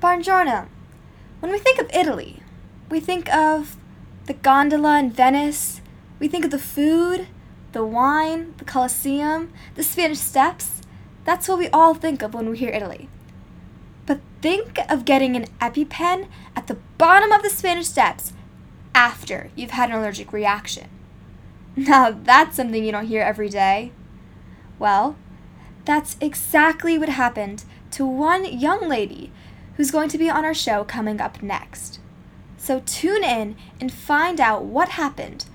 Buongiorno. When we think of Italy, we think of the gondola in Venice, we think of the food, the wine, the Colosseum, the Spanish Steps. That's what we all think of when we hear Italy. But think of getting an EpiPen at the bottom of the Spanish Steps after you've had an allergic reaction. Now, that's something you don't hear every day. Well, that's exactly what happened to one young lady who's going to be on our show coming up next. So tune in and find out what happened,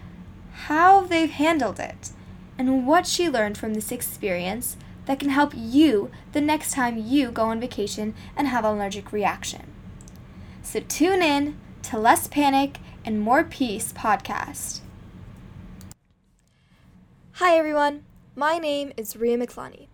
how they've handled it, and what she learned from this experience that can help you the next time you go on vacation and have an allergic reaction. So tune in to Less Panic and More Peace podcast. Hi everyone, my name is Ria Miglani.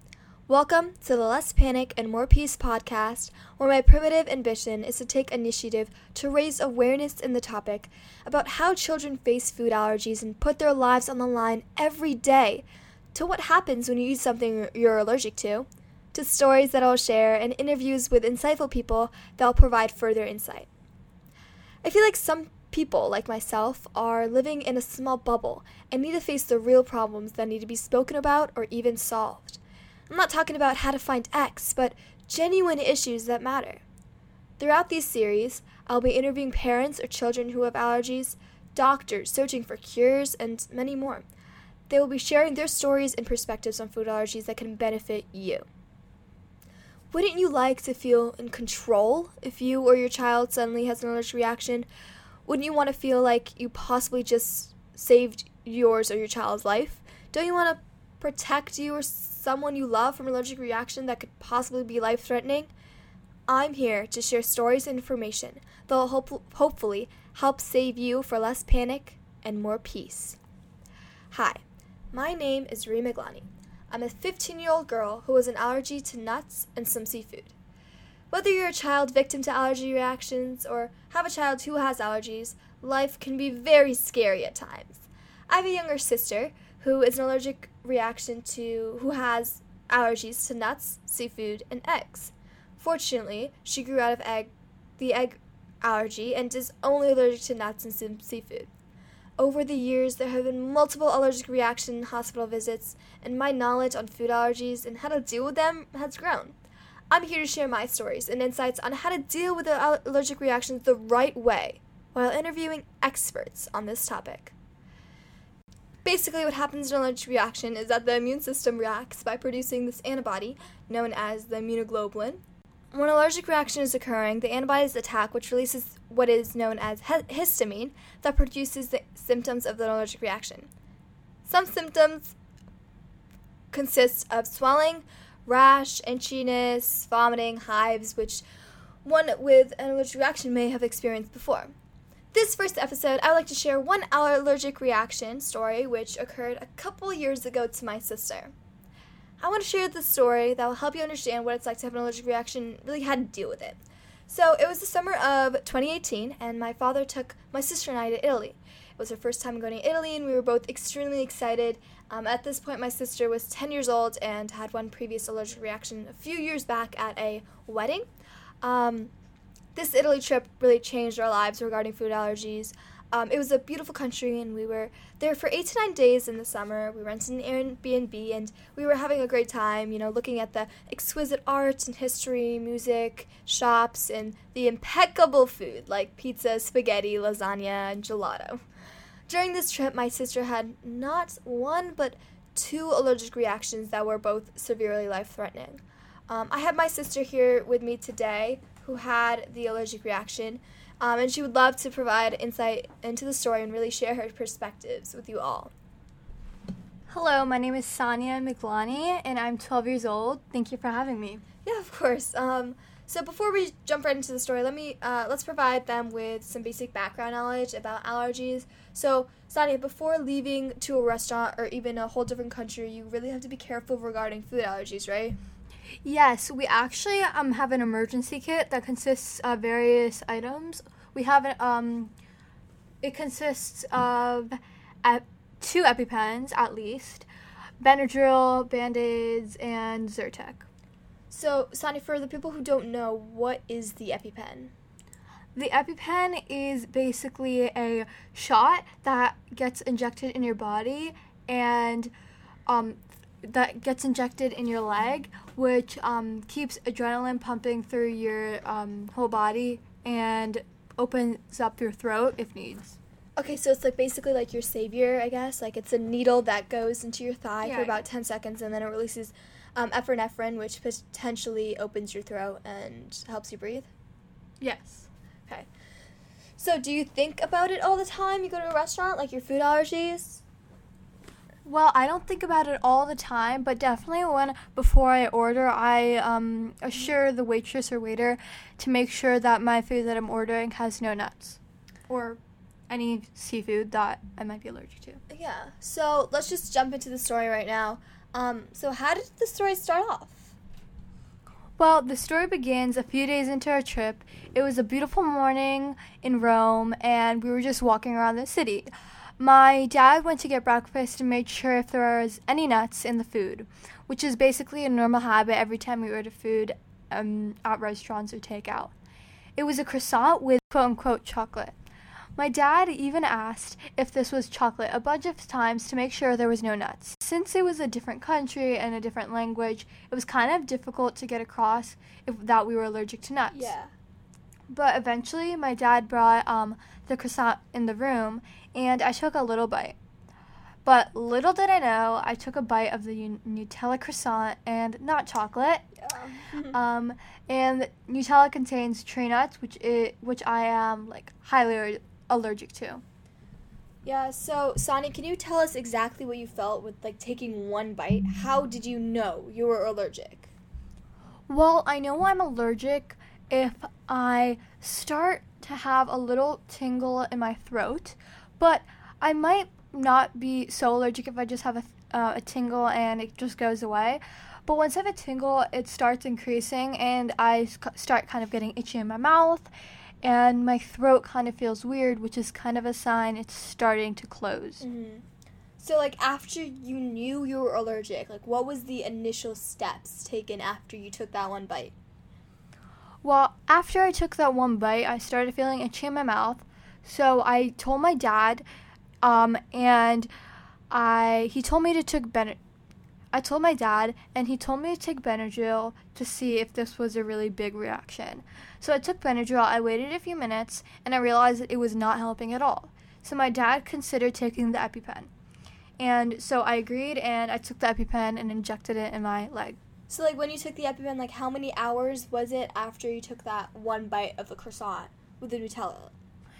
Welcome to the Less Panic and More Peace podcast, where my primitive ambition is to take initiative to raise awareness in the topic about how children face food allergies and put their lives on the line every day, to what happens when you eat something you're allergic to, to stories that I'll share and interviews with insightful people that will provide further insight. I feel like some people, like myself, are living in a small bubble and need to face the real problems that need to be spoken about or even solved. I'm not talking about how to find X, but genuine issues that matter. Throughout these series, I'll be interviewing parents or children who have allergies, doctors searching for cures, and many more. They will be sharing their stories and perspectives on food allergies that can benefit you. Wouldn't you like to feel in control if you or your child suddenly has an allergic reaction? Wouldn't you want to feel like you possibly just saved yours or your child's life? Don't you want to protect you or someone you love from an allergic reaction that could possibly be life threatening? I'm here to share stories and information that will hope- hopefully help save you for less panic and more peace. Hi, my name is Ree Miglani. I'm a 15 year old girl who has an allergy to nuts and some seafood. Whether you're a child victim to allergy reactions or have a child who has allergies, life can be very scary at times. I have a younger sister who is an allergic reaction to who has allergies to nuts, seafood, and eggs. Fortunately, she grew out of egg the egg allergy and is only allergic to nuts and seafood. Over the years, there have been multiple allergic reaction hospital visits, and my knowledge on food allergies and how to deal with them has grown. I'm here to share my stories and insights on how to deal with allergic reactions the right way while interviewing experts on this topic. Basically, what happens in an allergic reaction is that the immune system reacts by producing this antibody known as the immunoglobulin. When an allergic reaction is occurring, the antibodies attack, which releases what is known as histamine that produces the symptoms of the allergic reaction. Some symptoms consist of swelling, rash, itchiness, vomiting, hives, which one with an allergic reaction may have experienced before. This first episode, I would like to share one allergic reaction story which occurred a couple years ago to my sister. I want to share the story that will help you understand what it's like to have an allergic reaction, really how to deal with it. So, it was the summer of 2018, and my father took my sister and I to Italy. It was her first time going to Italy, and we were both extremely excited. Um, at this point, my sister was 10 years old and had one previous allergic reaction a few years back at a wedding. Um, this Italy trip really changed our lives regarding food allergies. Um, it was a beautiful country, and we were there for eight to nine days in the summer. We rented an Airbnb, and we were having a great time. You know, looking at the exquisite art and history, music, shops, and the impeccable food like pizza, spaghetti, lasagna, and gelato. During this trip, my sister had not one but two allergic reactions that were both severely life-threatening. Um, I have my sister here with me today who had the allergic reaction, um, and she would love to provide insight into the story and really share her perspectives with you all. Hello, my name is Sonia Miglani, and I'm 12 years old. Thank you for having me. Yeah, of course. Um, so before we jump right into the story, let me uh, let's provide them with some basic background knowledge about allergies. So, Sonia, before leaving to a restaurant or even a whole different country, you really have to be careful regarding food allergies, right? Yes, we actually um have an emergency kit that consists of various items. We have an um, it consists of ep- two EpiPens at least, Benadryl, Band-Aids, and Zyrtec. So, Sonny, for the people who don't know, what is the EpiPen? The EpiPen is basically a shot that gets injected in your body and um, that gets injected in your leg, which um, keeps adrenaline pumping through your um, whole body and opens up your throat if needs. Okay, so it's like basically like your savior, I guess. Like it's a needle that goes into your thigh Yeah. for about 10 seconds and then it releases um, epinephrine, which potentially opens your throat and helps you breathe. Yes. Okay. So, do you think about it all the time? You go to a restaurant, like your food allergies? Well, I don't think about it all the time, but definitely when before I order, I um, assure the waitress or waiter to make sure that my food that I'm ordering has no nuts or any seafood that I might be allergic to. Yeah. So, let's just jump into the story right now. Um, so, how did the story start off? Well, the story begins a few days into our trip. It was a beautiful morning in Rome, and we were just walking around the city. My dad went to get breakfast and made sure if there was any nuts in the food, which is basically a normal habit every time we order food um, at restaurants or takeout. It was a croissant with quote unquote chocolate. My dad even asked if this was chocolate a bunch of times to make sure there was no nuts. Since it was a different country and a different language, it was kind of difficult to get across if that we were allergic to nuts. Yeah. But eventually, my dad brought um, the croissant in the room, and I took a little bite. But little did I know, I took a bite of the Nutella croissant and not chocolate. Um, and Nutella contains tree nuts, which i which I am like highly aller- allergic to. yeah, so, Sonny, can you tell us exactly what you felt with like taking one bite? How did you know you were allergic? Well, I know I'm allergic if I start to have a little tingle in my throat, but I might not be so allergic if I just have a, uh, a tingle and it just goes away. But once I have a tingle, it starts increasing and I start kind of getting itchy in my mouth and my throat kind of feels weird, which is kind of a sign it's starting to close. Mm-hmm. So, like, after you knew you were allergic, like, what was the initial steps taken after you took that one bite? Well, after I took that one bite, I started feeling itchy in my mouth. So I told my dad, um, and I he told me to take Ben. I told my dad, and he told me to take Benadryl to see if this was a really big reaction. So I took Benadryl. I waited a few minutes, and I realized that it was not helping at all. So my dad considered taking the EpiPen, and so I agreed, and I took the EpiPen and injected it in my leg. So, like, when you took the EpiPen, like, how many hours was it after you took that one bite of the croissant with the Nutella?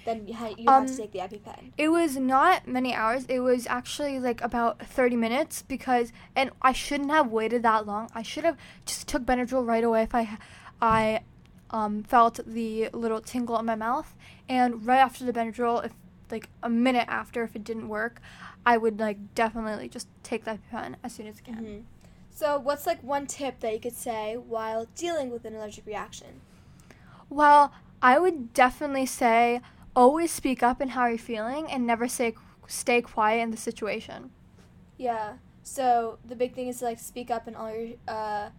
Then you had, you had to Um, take the EpiPen. It was not many hours. It was actually like about 30 minutes because and I shouldn't have waited that long. I should have just took Benadryl right away if I I um, felt the little tingle in my mouth and right after the Benadryl if like a minute after if it didn't work, I would like definitely just take the pen as soon as I can. hmm So, what's like one tip that you could say while dealing with an allergic reaction? Well, I would definitely say always speak up in how you're feeling and never say stay quiet in the situation. Yeah. So the big thing is to like speak up in all your uh,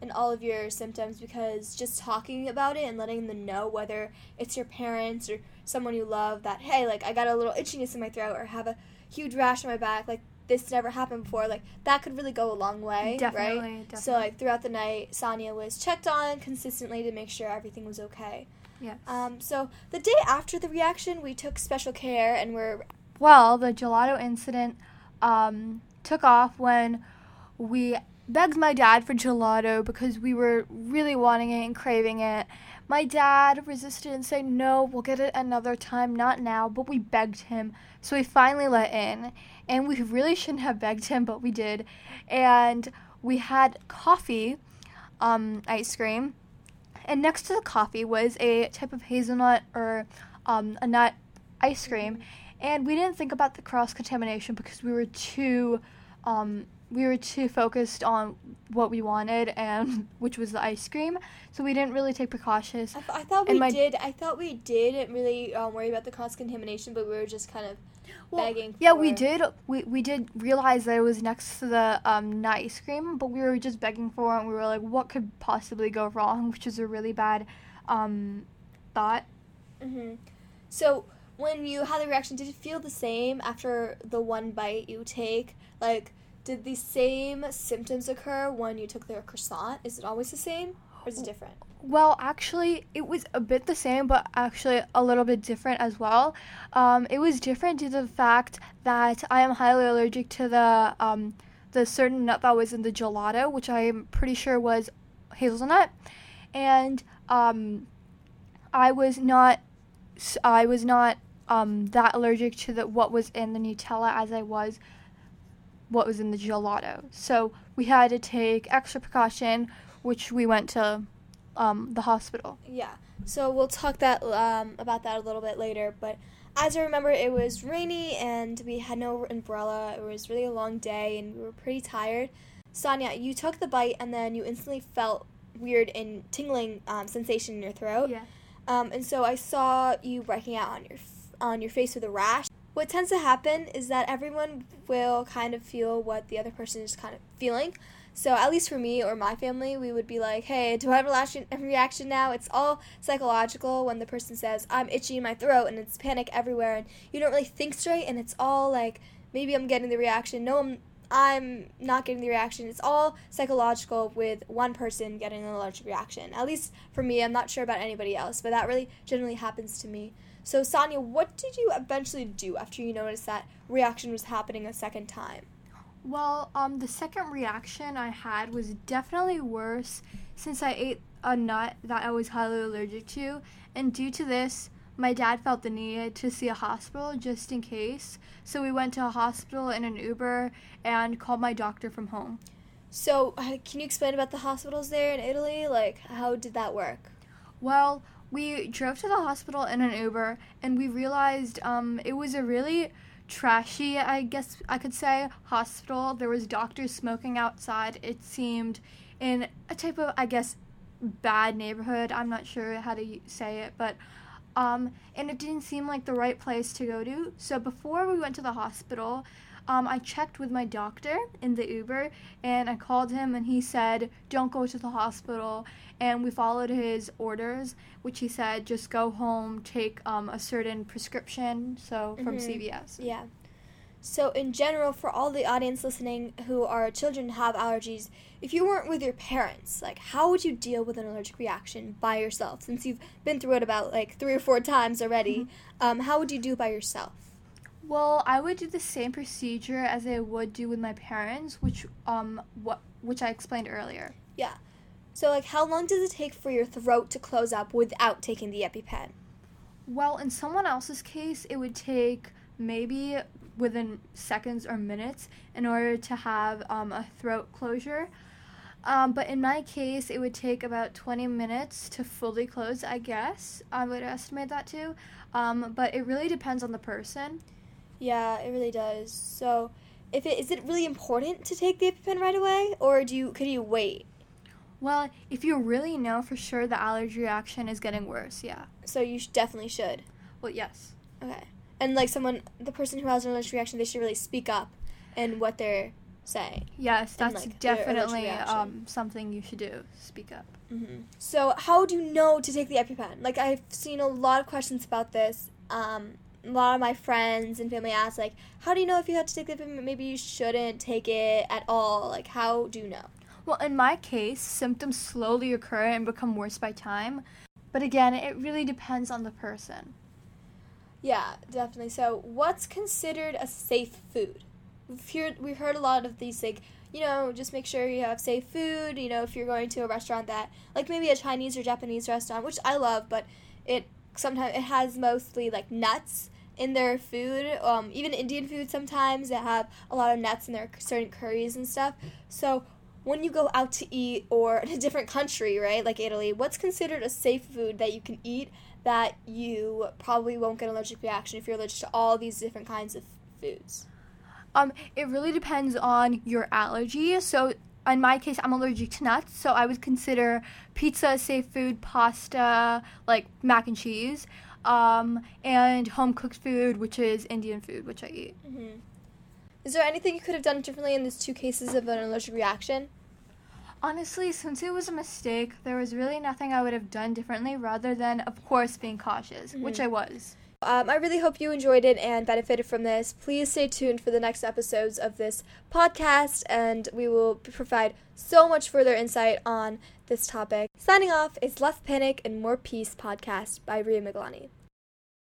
in all of your symptoms because just talking about it and letting them know whether it's your parents or someone you love that hey like I got a little itchiness in my throat or have a huge rash on my back like this never happened before like that could really go a long way Definitely, right definitely. so like throughout the night Sonia was checked on consistently to make sure everything was okay Yes. um, so the day after the reaction we took special care and we're well, the gelato incident um, took off when we begged my dad for gelato because we were really wanting it and craving it. My dad resisted and said, No, we'll get it another time, not now, but we begged him. So we finally let in. And we really shouldn't have begged him, but we did. And we had coffee, um, ice cream. And next to the coffee was a type of hazelnut or um, a nut ice cream. And we didn't think about the cross contamination because we were too um, we were too focused on what we wanted and which was the ice cream. So we didn't really take precautions. I, th- I thought we did. I thought we did really um, worry about the cross contamination, but we were just kind of well, begging. Yeah, we did. We we did realize that it was next to the um, ice cream, but we were just begging for it. and We were like, what could possibly go wrong? Which is a really bad um, thought. hmm So when you had the reaction, did it feel the same after the one bite you take? Like, did the same symptoms occur when you took the croissant? Is it always the same, or is it different? Well, actually, it was a bit the same, but actually a little bit different as well. Um, it was different due to the fact that I am highly allergic to the um, the certain nut that was in the gelato, which I am pretty sure was hazelnut, and um, I was not I was not um, that allergic to the what was in the Nutella as I was what was in the gelato. So we had to take extra precaution, which we went to um, the hospital. Yeah. So we'll talk that um, about that a little bit later. But as I remember, it was rainy and we had no umbrella. It was really a long day and we were pretty tired. Sonia, you took the bite and then you instantly felt weird and tingling um, sensation in your throat. Yeah. Um, and so I saw you breaking out on your on your face with a rash. What tends to happen is that everyone will kind of feel what the other person is kind of feeling. So at least for me or my family, we would be like, "Hey, do I have a reaction now?" It's all psychological when the person says, "I'm itchy in my throat," and it's panic everywhere, and you don't really think straight, and it's all like, maybe I'm getting the reaction. No, I'm I'm not getting the reaction. It's all psychological with one person getting an allergic reaction. At least for me, I'm not sure about anybody else, but that really generally happens to me. So, Sonia, what did you eventually do after you noticed that reaction was happening a second time? Well, um, the second reaction I had was definitely worse since I ate a nut that I was highly allergic to, and due to this, my dad felt the need to see a hospital just in case. So we went to a hospital in an Uber and called my doctor from home. So, uh, can you explain about the hospitals there in Italy? Like, how did that work? Well, we drove to the hospital in an Uber and we realized um, it was a really trashy, I guess I could say, hospital. There was doctors smoking outside. It seemed in a type of, I guess, bad neighborhood. I'm not sure how to say it, but um, and it didn't seem like the right place to go to. So before we went to the hospital, um, I checked with my doctor in the Uber and I called him and he said, Don't go to the hospital. And we followed his orders, which he said, just go home, take um, a certain prescription, so from mm-hmm. CVS. Yeah. So, in general, for all the audience listening who are children have allergies, if you weren't with your parents, like, how would you deal with an allergic reaction by yourself? Since you've been through it about like three or four times already, mm-hmm. um, how would you do by yourself? Well, I would do the same procedure as I would do with my parents, which um what which I explained earlier. Yeah. So like how long does it take for your throat to close up without taking the EpiPen? Well, in someone else's case, it would take maybe within seconds or minutes in order to have um, a throat closure. Um, but in my case, it would take about 20 minutes to fully close, I guess. I would estimate that too. Um, but it really depends on the person. Yeah, it really does. So, if it is it really important to take the EpiPen right away, or do you could you wait? Well, if you really know for sure the allergy reaction is getting worse, yeah. So you sh- definitely should. Well, yes. Okay. And like someone, the person who has an allergic reaction, they should really speak up and what they're saying. Yes, that's like, definitely um, something you should do. Speak up. Mm-hmm. So, how do you know to take the EpiPen? Like, I've seen a lot of questions about this. Um, a lot of my friends and family ask, like, how do you know if you have to take the EpiPen? Maybe you shouldn't take it at all. Like, how do you know? Well, in my case, symptoms slowly occur and become worse by time. But again, it really depends on the person. Yeah, definitely. So, what's considered a safe food? We've heard, we've heard a lot of these, like, you know, just make sure you have safe food. You know, if you're going to a restaurant that, like maybe a Chinese or Japanese restaurant, which I love, but it sometimes it has mostly like nuts in their food. Um, even Indian food sometimes they have a lot of nuts in their certain curries and stuff. So when you go out to eat or in a different country, right, like Italy, what's considered a safe food that you can eat that you probably won't get an allergic reaction if you're allergic to all these different kinds of foods? Um, it really depends on your allergy. So in my case, I'm allergic to nuts, so I would consider pizza a safe food, pasta, like mac and cheese. Um, and home cooked food, which is Indian food, which I eat. Mm-hmm. Is there anything you could have done differently in these two cases of an allergic reaction? Honestly, since it was a mistake, there was really nothing I would have done differently rather than, of course, being cautious, mm-hmm. which I was. Um, I really hope you enjoyed it and benefited from this. Please stay tuned for the next episodes of this podcast, and we will provide so much further insight on this topic. Signing off is Less Panic and More Peace podcast by Ria Miglani.